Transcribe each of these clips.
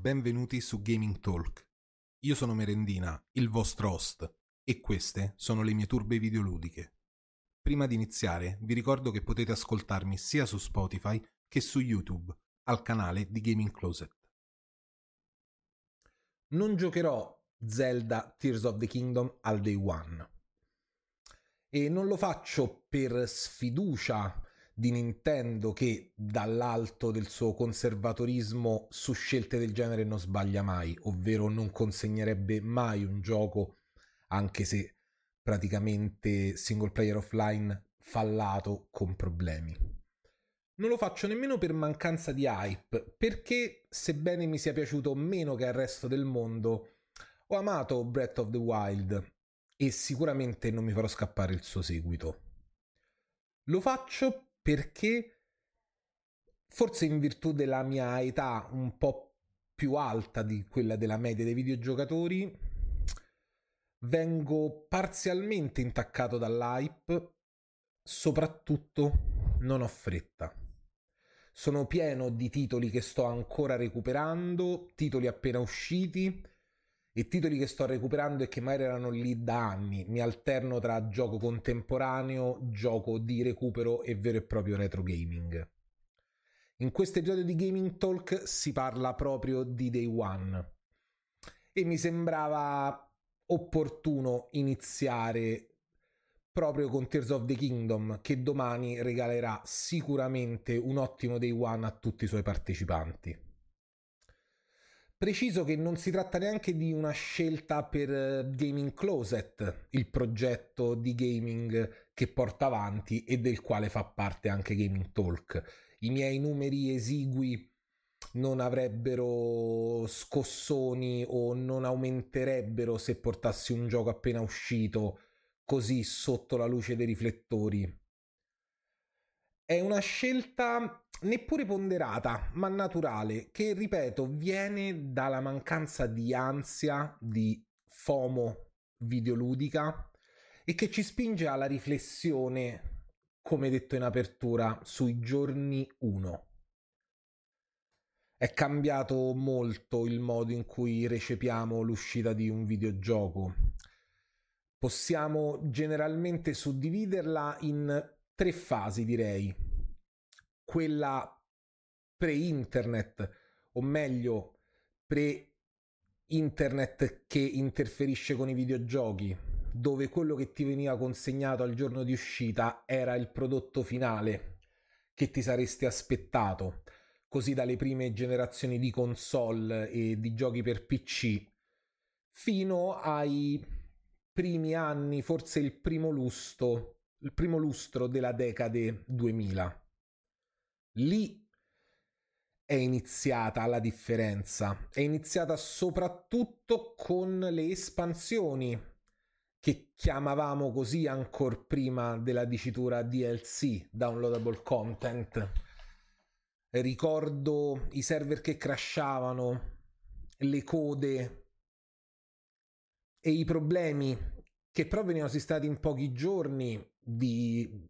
benvenuti su Gaming Talk. Io sono Merendina, il vostro host, e queste sono le mie turbe videoludiche. Prima di iniziare, vi ricordo che potete ascoltarmi sia su Spotify che su YouTube, al canale di Gaming Closet. Non giocherò Zelda Tears of the Kingdom al day one. E non lo faccio per sfiducia di Nintendo che dall'alto del suo conservatorismo su scelte del genere non sbaglia mai, ovvero non consegnerebbe mai un gioco, anche se praticamente single player offline fallato con problemi. Non lo faccio nemmeno per mancanza di hype, perché sebbene mi sia piaciuto meno che al resto del mondo, ho amato Breath of the Wild e sicuramente non mi farò scappare il suo seguito. Lo faccio perché forse in virtù della mia età un po' più alta di quella della media dei videogiocatori, vengo parzialmente intaccato dall'hype, soprattutto non ho fretta. Sono pieno di titoli che sto ancora recuperando, titoli appena usciti e titoli che sto recuperando e che magari erano lì da anni. Mi alterno tra gioco contemporaneo, gioco di recupero e vero e proprio retro gaming. In questo episodio di Gaming Talk si parla proprio di Day One e mi sembrava opportuno iniziare proprio con Tears of the Kingdom che domani regalerà sicuramente un ottimo Day One a tutti i suoi partecipanti. Preciso che non si tratta neanche di una scelta per eh, Gaming Closet, il progetto di gaming che porta avanti e del quale fa parte anche Gaming Talk. I miei numeri esigui non avrebbero scossoni o non aumenterebbero se portassi un gioco appena uscito così sotto la luce dei riflettori. È una scelta neppure ponderata, ma naturale, che ripeto, viene dalla mancanza di ansia, di FOMO videoludica e che ci spinge alla riflessione, come detto in apertura, sui giorni 1. È cambiato molto il modo in cui recepiamo l'uscita di un videogioco. Possiamo generalmente suddividerla in tre fasi, direi. Quella pre-internet, o meglio, pre-internet che interferisce con i videogiochi, dove quello che ti veniva consegnato al giorno di uscita era il prodotto finale che ti saresti aspettato, così dalle prime generazioni di console e di giochi per PC fino ai primi anni, forse il primo lustro il primo lustro della decade 2000. Lì è iniziata la differenza, è iniziata soprattutto con le espansioni che chiamavamo così ancora prima della dicitura DLC, downloadable content. Ricordo i server che crashavano, le code e i problemi che però venivano sistemati in pochi giorni di,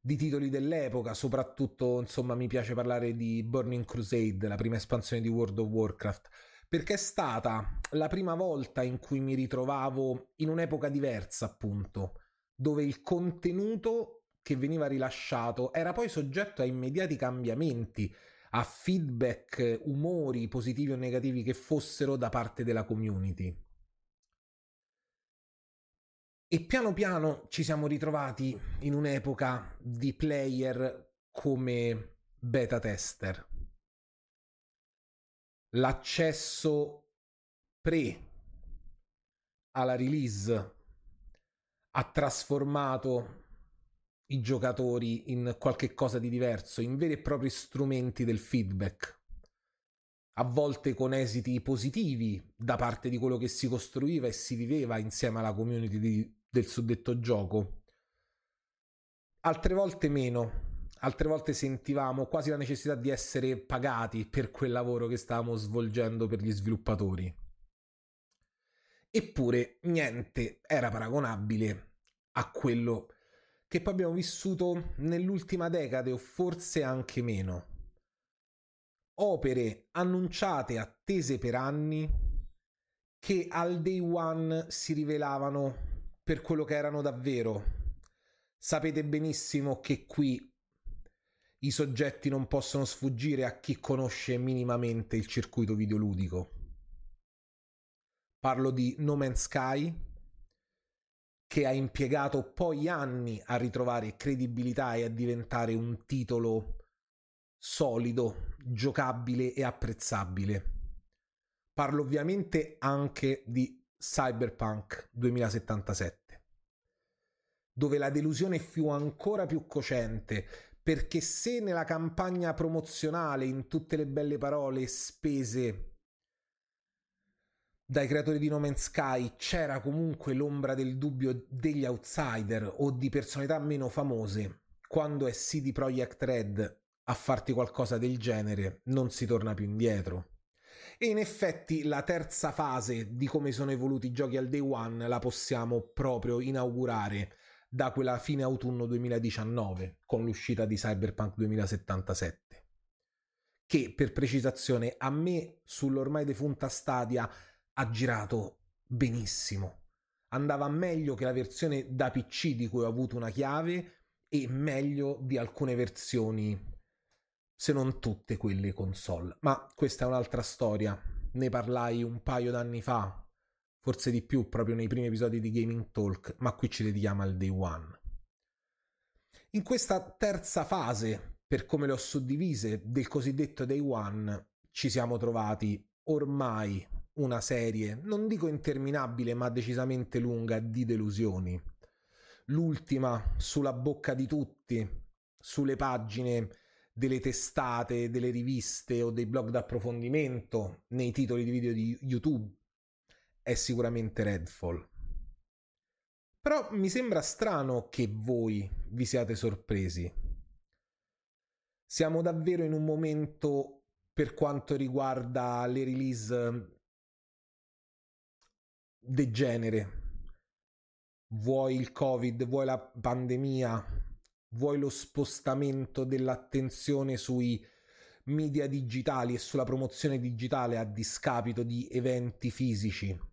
di titoli dell'epoca, soprattutto insomma mi piace parlare di Burning Crusade, la prima espansione di World of Warcraft, perché è stata la prima volta in cui mi ritrovavo in un'epoca diversa, appunto, dove il contenuto che veniva rilasciato era poi soggetto a immediati cambiamenti, a feedback, umori positivi o negativi che fossero da parte della community. E piano piano ci siamo ritrovati in un'epoca di player come beta tester. L'accesso pre alla release ha trasformato i giocatori in qualche cosa di diverso, in veri e propri strumenti del feedback. A volte con esiti positivi da parte di quello che si costruiva e si viveva insieme alla community di, del suddetto gioco. Altre volte meno, altre volte sentivamo quasi la necessità di essere pagati per quel lavoro che stavamo svolgendo per gli sviluppatori. Eppure niente era paragonabile a quello che poi abbiamo vissuto nell'ultima decade o forse anche meno. opere annunciate, attese per anni, che al day one si rivelavano per quello che erano davvero. Sapete benissimo che qui i soggetti non possono sfuggire a chi conosce minimamente il circuito videoludico. Parlo di No Man's Sky, che ha impiegato poi anni a ritrovare credibilità e a diventare un titolo solido, giocabile e apprezzabile. Parlo ovviamente anche di Cyberpunk 2077, dove la delusione fu ancora più cocente perché se nella campagna promozionale, in tutte le belle parole spese dai creatori di No Man's Sky, c'era comunque l'ombra del dubbio degli outsider o di personalità meno famose, quando è CD Projekt Red a farti qualcosa del genere, non si torna più indietro. E in effetti la terza fase di come sono evoluti i giochi al day one la possiamo proprio inaugurare da quella fine autunno 2019 con l'uscita di Cyberpunk 2077 che per precisazione a me sull'ormai defunta Stadia ha girato benissimo. Andava meglio che la versione da PC di cui ho avuto una chiave e meglio di alcune versioni se non tutte quelle console. Ma questa è un'altra storia. Ne parlai un paio d'anni fa forse di più proprio nei primi episodi di Gaming Talk, ma qui ci dedichiamo al day one. In questa terza fase, per come le ho suddivise, del cosiddetto day one, ci siamo trovati ormai una serie, non dico interminabile, ma decisamente lunga di delusioni. L'ultima sulla bocca di tutti, sulle pagine delle testate, delle riviste o dei blog d'approfondimento, nei titoli di video di YouTube è sicuramente Redfall. Però mi sembra strano che voi vi siate sorpresi. Siamo davvero in un momento per quanto riguarda le release degenere. Vuoi il Covid, vuoi la pandemia, vuoi lo spostamento dell'attenzione sui media digitali e sulla promozione digitale a discapito di eventi fisici.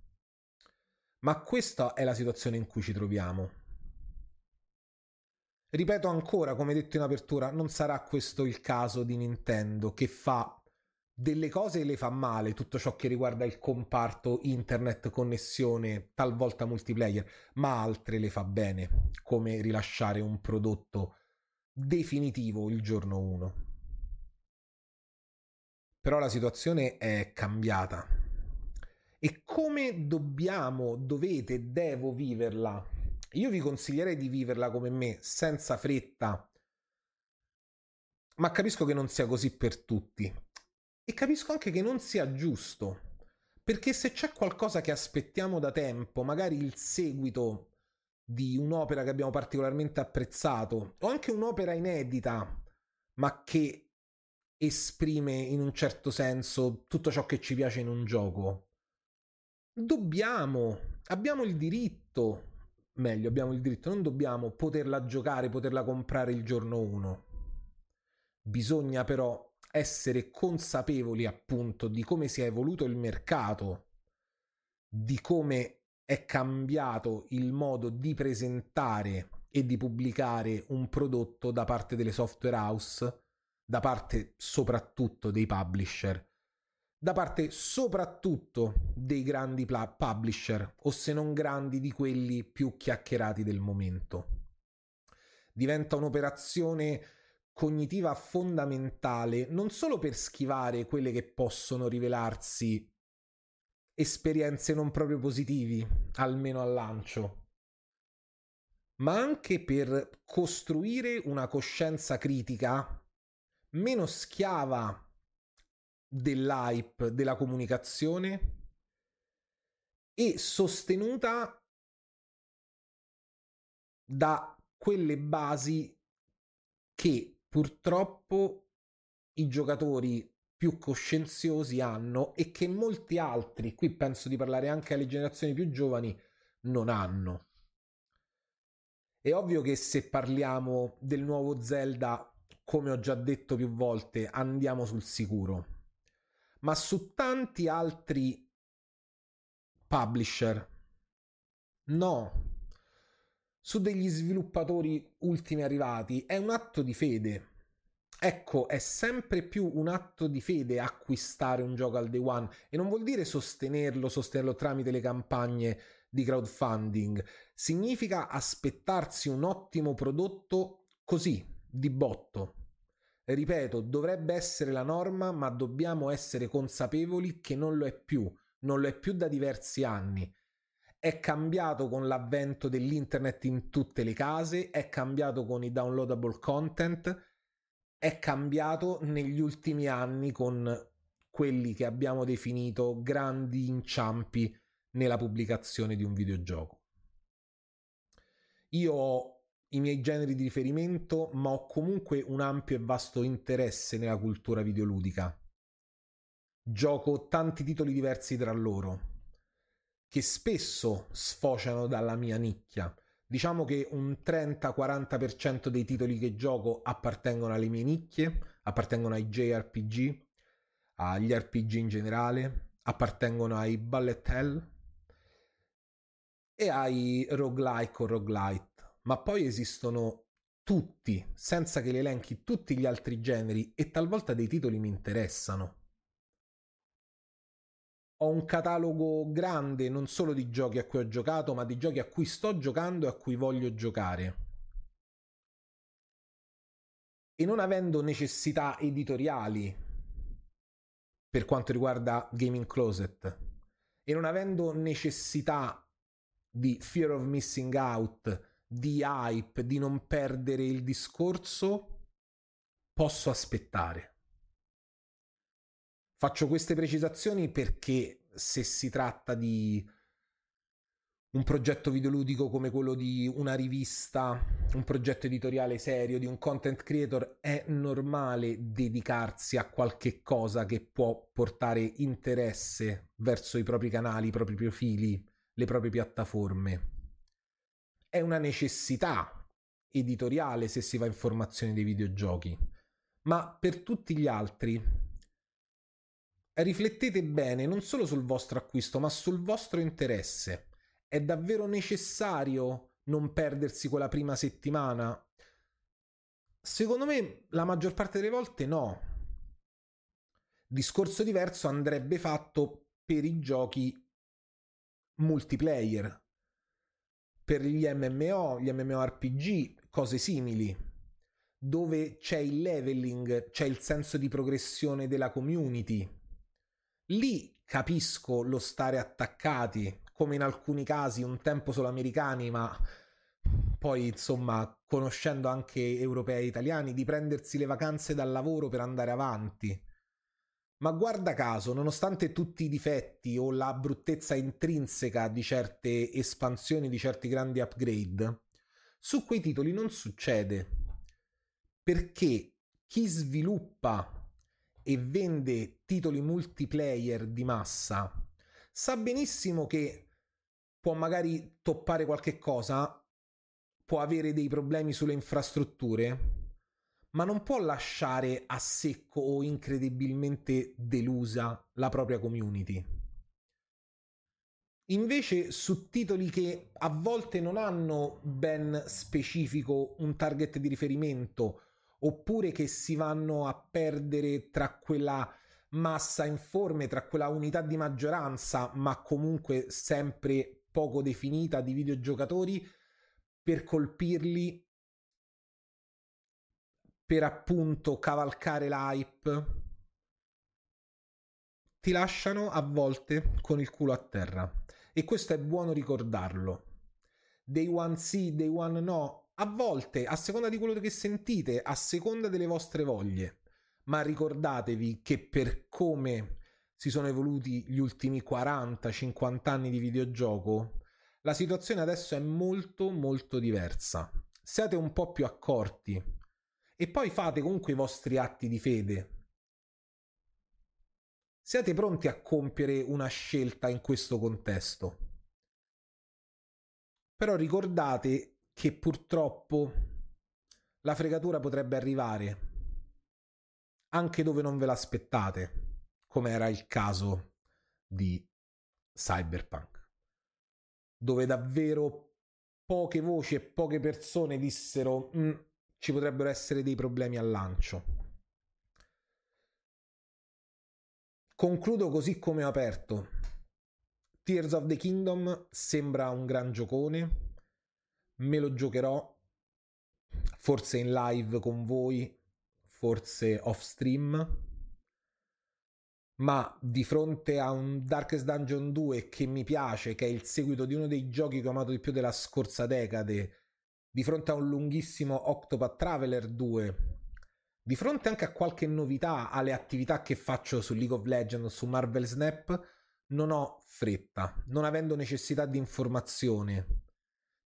Ma questa è la situazione in cui ci troviamo. Ripeto ancora, come detto in apertura, non sarà questo il caso di Nintendo che fa delle cose e le fa male, tutto ciò che riguarda il comparto internet, connessione, talvolta multiplayer, ma altre le fa bene, come rilasciare un prodotto definitivo il giorno 1. Però la situazione è cambiata e come dobbiamo, dovete, devo viverla? Io vi consiglierei di viverla come me, senza fretta. Ma capisco che non sia così per tutti. E capisco anche che non sia giusto. Perché se c'è qualcosa che aspettiamo da tempo, magari il seguito di un'opera che abbiamo particolarmente apprezzato, o anche un'opera inedita, ma che esprime in un certo senso tutto ciò che ci piace in un gioco, dobbiamo, abbiamo il diritto, meglio, abbiamo il diritto, non dobbiamo poterla giocare, poterla comprare il giorno 1. Bisogna però essere consapevoli appunto di come si è evoluto il mercato, di come è cambiato il modo di presentare e di pubblicare un prodotto da parte delle software house, da parte soprattutto dei publisher da parte soprattutto dei grandi publisher, o se non grandi di quelli più chiacchierati del momento. Diventa un'operazione cognitiva fondamentale non solo per schivare quelle che possono rivelarsi esperienze non proprio positivi, almeno al lancio, ma anche per costruire una coscienza critica meno schiava dell'hype, della comunicazione e sostenuta da quelle basi che purtroppo i giocatori più coscienziosi hanno e che molti altri, qui penso di parlare anche alle generazioni più giovani, non hanno. È ovvio che se parliamo del nuovo Zelda, come ho già detto più volte, andiamo sul sicuro ma su tanti altri publisher no. Su degli sviluppatori ultimi arrivati è un atto di fede. Ecco, è sempre più un atto di fede acquistare un gioco al day one e non vuol dire sostenerlo, sostenerlo tramite le campagne di crowdfunding. Significa aspettarsi un ottimo prodotto così, di botto. Ripeto, dovrebbe essere la norma, ma dobbiamo essere consapevoli che non lo è più, non lo è più da diversi anni. È cambiato con l'avvento dell'internet in tutte le case, è cambiato con i downloadable content, è cambiato negli ultimi anni con quelli che abbiamo definito grandi inciampi nella pubblicazione di un videogioco. Io ho i miei generi di riferimento, ma ho comunque un ampio e vasto interesse nella cultura videoludica. Gioco tanti titoli diversi tra loro, che spesso sfociano dalla mia nicchia. Diciamo che un 30-40% dei titoli che gioco appartengono alle mie nicchie, appartengono ai JRPG, agli RPG in generale, appartengono ai bullet hell e ai roguelike o roguelite ma poi esistono tutti, senza che li elenchi tutti gli altri generi e talvolta dei titoli mi interessano. Ho un catalogo grande non solo di giochi a cui ho giocato, ma di giochi a cui sto giocando e a cui voglio giocare. E non avendo necessità editoriali per quanto riguarda Gaming Closet e non avendo necessità di fear of missing out di hype, di non perdere il discorso, posso aspettare. Faccio queste precisazioni perché se si tratta di un progetto videoludico come quello di una rivista, un progetto editoriale serio, di un content creator, è normale dedicarsi a qualche cosa che può portare interesse verso i propri canali, i propri profili, le proprie piattaforme è una necessità editoriale se si va in formazione dei videogiochi, ma per tutti gli altri riflettete bene non solo sul vostro acquisto, ma sul vostro interesse. È davvero necessario non perdersi quella prima settimana? Secondo me la maggior parte delle volte no. Discorso diverso andrebbe fatto per i giochi multiplayer, per gli MMO, gli MMORPG, cose simili, dove c'è il leveling, c'è il senso di progressione della community. Lì capisco lo stare attaccati, come in alcuni casi un tempo solo americani, ma poi insomma, conoscendo anche europei e italiani, di prendersi le vacanze dal lavoro per andare avanti. Ma guarda caso, nonostante tutti i difetti o la bruttezza intrinseca di certe espansioni, di certi grandi upgrade, su quei titoli non succede. Perché chi sviluppa e vende titoli multiplayer di massa sa benissimo che può magari toppare qualche cosa, può avere dei problemi sulle infrastrutture, ma non può lasciare a secco o incredibilmente delusa la propria community. Invece su titoli che a volte non hanno ben specifico un target di riferimento oppure che si vanno a perdere tra quella massa informe, tra quella unità di maggioranza, ma comunque sempre poco definita di videogiocatori, per colpirli per appunto cavalcare l'hype, ti lasciano a volte con il culo a terra. E questo è buono ricordarlo. Day one sì, day one no. A volte, a seconda di quello che sentite, a seconda delle vostre voglie. Ma ricordatevi che per come si sono evoluti gli ultimi 40-50 anni di videogioco, la situazione adesso è molto molto diversa. Siate un po' più accorti e poi fate comunque i vostri atti di fede. Siate pronti a compiere una scelta in questo contesto. Però ricordate che purtroppo la fregatura potrebbe arrivare anche dove non ve l'aspettate, come era il caso di Cyberpunk, dove davvero poche voci e poche persone dissero mm, ci potrebbero essere dei problemi al lancio. Concludo così come ho aperto. Tears of the Kingdom sembra un gran giocone. Me lo giocherò forse in live con voi, forse off stream. Ma di fronte a un Darkest Dungeon 2 che mi piace, che è il seguito di uno dei giochi che ho amato di più della scorsa decade, di fronte a un lunghissimo Octopath Traveler 2, di fronte anche a qualche novità alle attività che faccio su League of Legends, su Marvel Snap, non ho fretta, non avendo necessità di informazione,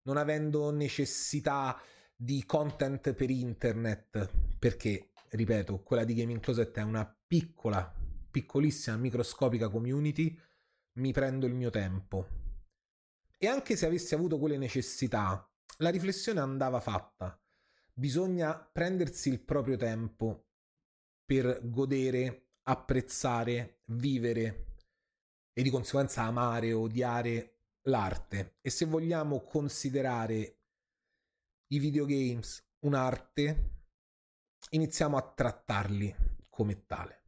non avendo necessità di content per internet, perché, ripeto, quella di Gaming Closet è una piccola, piccolissima, microscopica community, mi prendo il mio tempo. E anche se avessi avuto quelle necessità, la riflessione andava fatta bisogna prendersi il proprio tempo per godere, apprezzare, vivere e di conseguenza amare, odiare l'arte. E se vogliamo considerare i videogames un'arte, iniziamo a trattarli come tale.